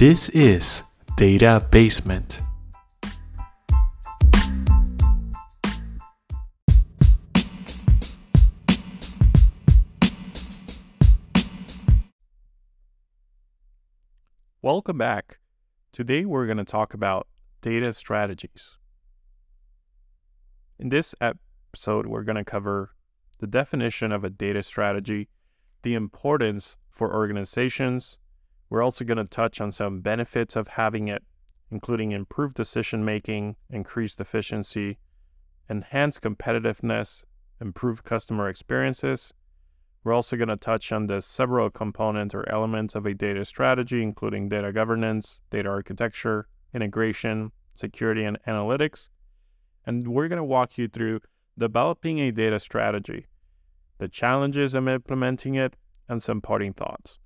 This is Data Basement. Welcome back. Today we're going to talk about data strategies. In this episode, we're going to cover the definition of a data strategy, the importance for organizations. We're also going to touch on some benefits of having it, including improved decision making, increased efficiency, enhanced competitiveness, improved customer experiences. We're also going to touch on the several components or elements of a data strategy, including data governance, data architecture, integration, security, and analytics. And we're going to walk you through developing a data strategy, the challenges of implementing it, and some parting thoughts.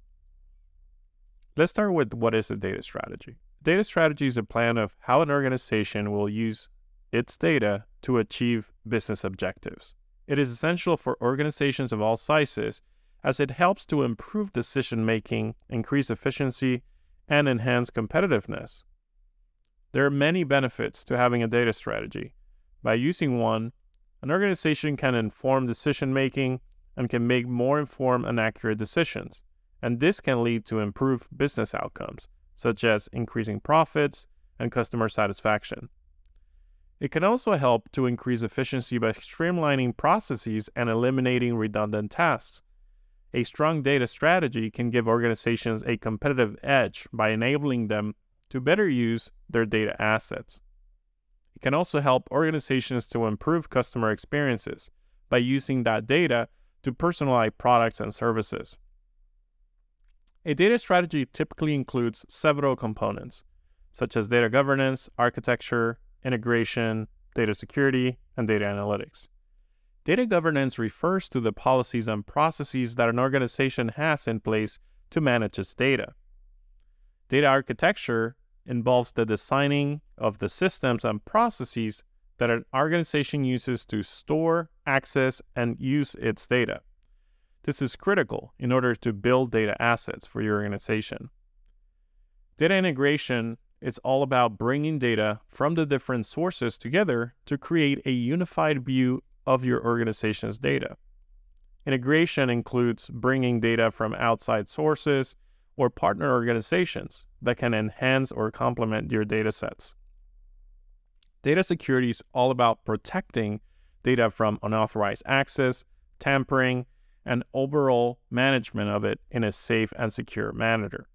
Let's start with what is a data strategy. Data strategy is a plan of how an organization will use its data to achieve business objectives. It is essential for organizations of all sizes as it helps to improve decision making, increase efficiency, and enhance competitiveness. There are many benefits to having a data strategy. By using one, an organization can inform decision making and can make more informed and accurate decisions. And this can lead to improved business outcomes, such as increasing profits and customer satisfaction. It can also help to increase efficiency by streamlining processes and eliminating redundant tasks. A strong data strategy can give organizations a competitive edge by enabling them to better use their data assets. It can also help organizations to improve customer experiences by using that data to personalize products and services. A data strategy typically includes several components, such as data governance, architecture, integration, data security, and data analytics. Data governance refers to the policies and processes that an organization has in place to manage its data. Data architecture involves the designing of the systems and processes that an organization uses to store, access, and use its data. This is critical in order to build data assets for your organization. Data integration is all about bringing data from the different sources together to create a unified view of your organization's data. Integration includes bringing data from outside sources or partner organizations that can enhance or complement your data sets. Data security is all about protecting data from unauthorized access, tampering, and overall management of it in a safe and secure manner.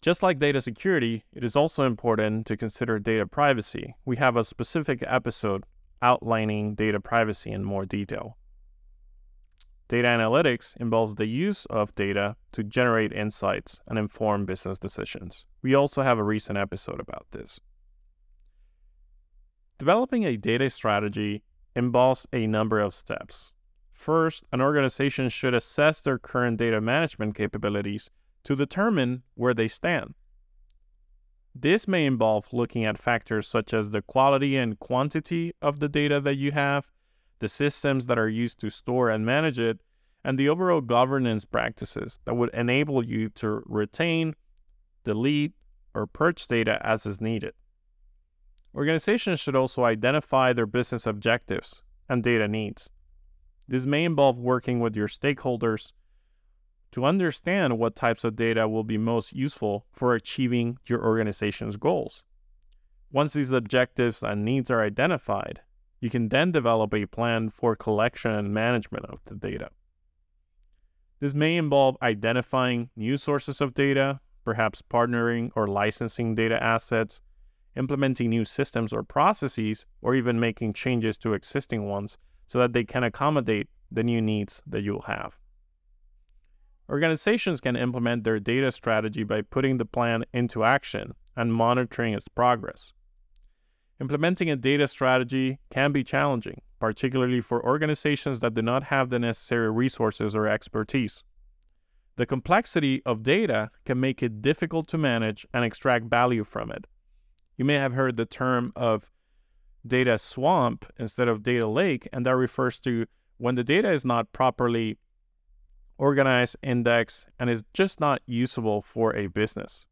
Just like data security, it is also important to consider data privacy. We have a specific episode outlining data privacy in more detail. Data analytics involves the use of data to generate insights and inform business decisions. We also have a recent episode about this. Developing a data strategy involves a number of steps. First, an organization should assess their current data management capabilities to determine where they stand. This may involve looking at factors such as the quality and quantity of the data that you have, the systems that are used to store and manage it, and the overall governance practices that would enable you to retain, delete, or purge data as is needed. Organizations should also identify their business objectives and data needs. This may involve working with your stakeholders to understand what types of data will be most useful for achieving your organization's goals. Once these objectives and needs are identified, you can then develop a plan for collection and management of the data. This may involve identifying new sources of data, perhaps partnering or licensing data assets, implementing new systems or processes, or even making changes to existing ones so that they can accommodate the new needs that you'll have. Organizations can implement their data strategy by putting the plan into action and monitoring its progress. Implementing a data strategy can be challenging, particularly for organizations that do not have the necessary resources or expertise. The complexity of data can make it difficult to manage and extract value from it. You may have heard the term of data swamp instead of data lake, and that refers to when the data is not properly organized, index, and is just not usable for a business.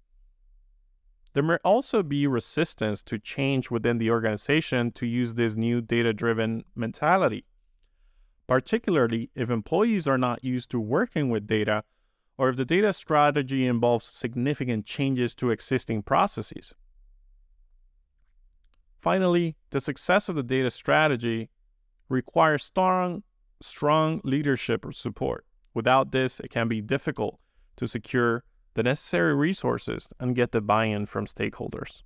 There may also be resistance to change within the organization to use this new data driven mentality, particularly if employees are not used to working with data or if the data strategy involves significant changes to existing processes. Finally, the success of the data strategy requires strong, strong leadership support. Without this, it can be difficult to secure the necessary resources and get the buy in from stakeholders.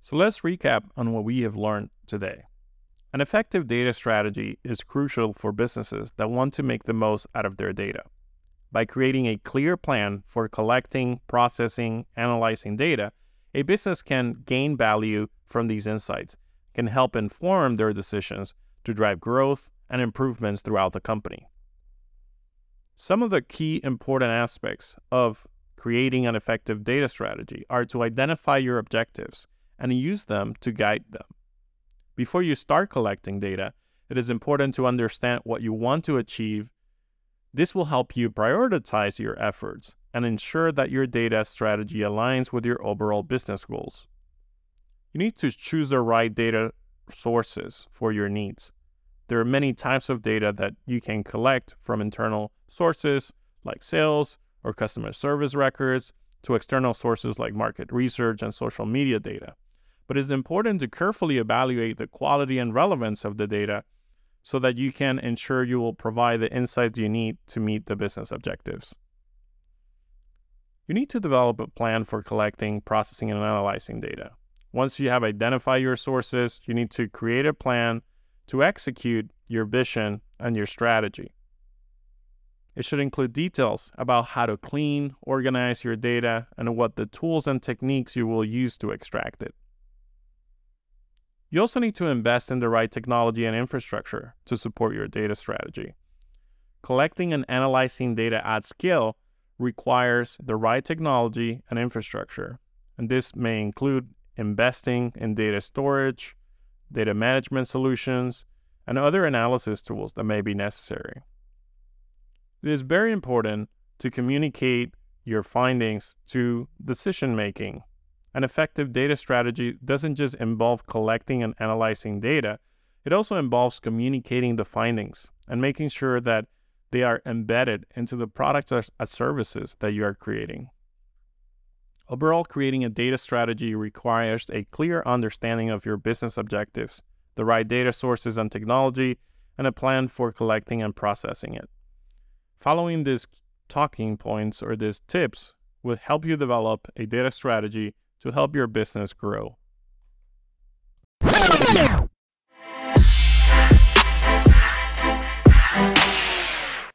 So let's recap on what we have learned today. An effective data strategy is crucial for businesses that want to make the most out of their data. By creating a clear plan for collecting, processing, analyzing data, a business can gain value from these insights, can help inform their decisions to drive growth and improvements throughout the company. Some of the key important aspects of creating an effective data strategy are to identify your objectives and use them to guide them. Before you start collecting data, it is important to understand what you want to achieve. This will help you prioritize your efforts and ensure that your data strategy aligns with your overall business goals. You need to choose the right data sources for your needs. There are many types of data that you can collect from internal sources like sales or customer service records to external sources like market research and social media data. But it's important to carefully evaluate the quality and relevance of the data so that you can ensure you will provide the insights you need to meet the business objectives. You need to develop a plan for collecting, processing, and analyzing data. Once you have identified your sources, you need to create a plan to execute your vision and your strategy. It should include details about how to clean, organize your data, and what the tools and techniques you will use to extract it. You also need to invest in the right technology and infrastructure to support your data strategy. Collecting and analyzing data at scale requires the right technology and infrastructure, and this may include investing in data storage, data management solutions, and other analysis tools that may be necessary. It is very important to communicate your findings to decision making. An effective data strategy doesn't just involve collecting and analyzing data, it also involves communicating the findings and making sure that they are embedded into the products or services that you are creating. Overall, creating a data strategy requires a clear understanding of your business objectives, the right data sources and technology, and a plan for collecting and processing it. Following these talking points or these tips will help you develop a data strategy to help your business grow.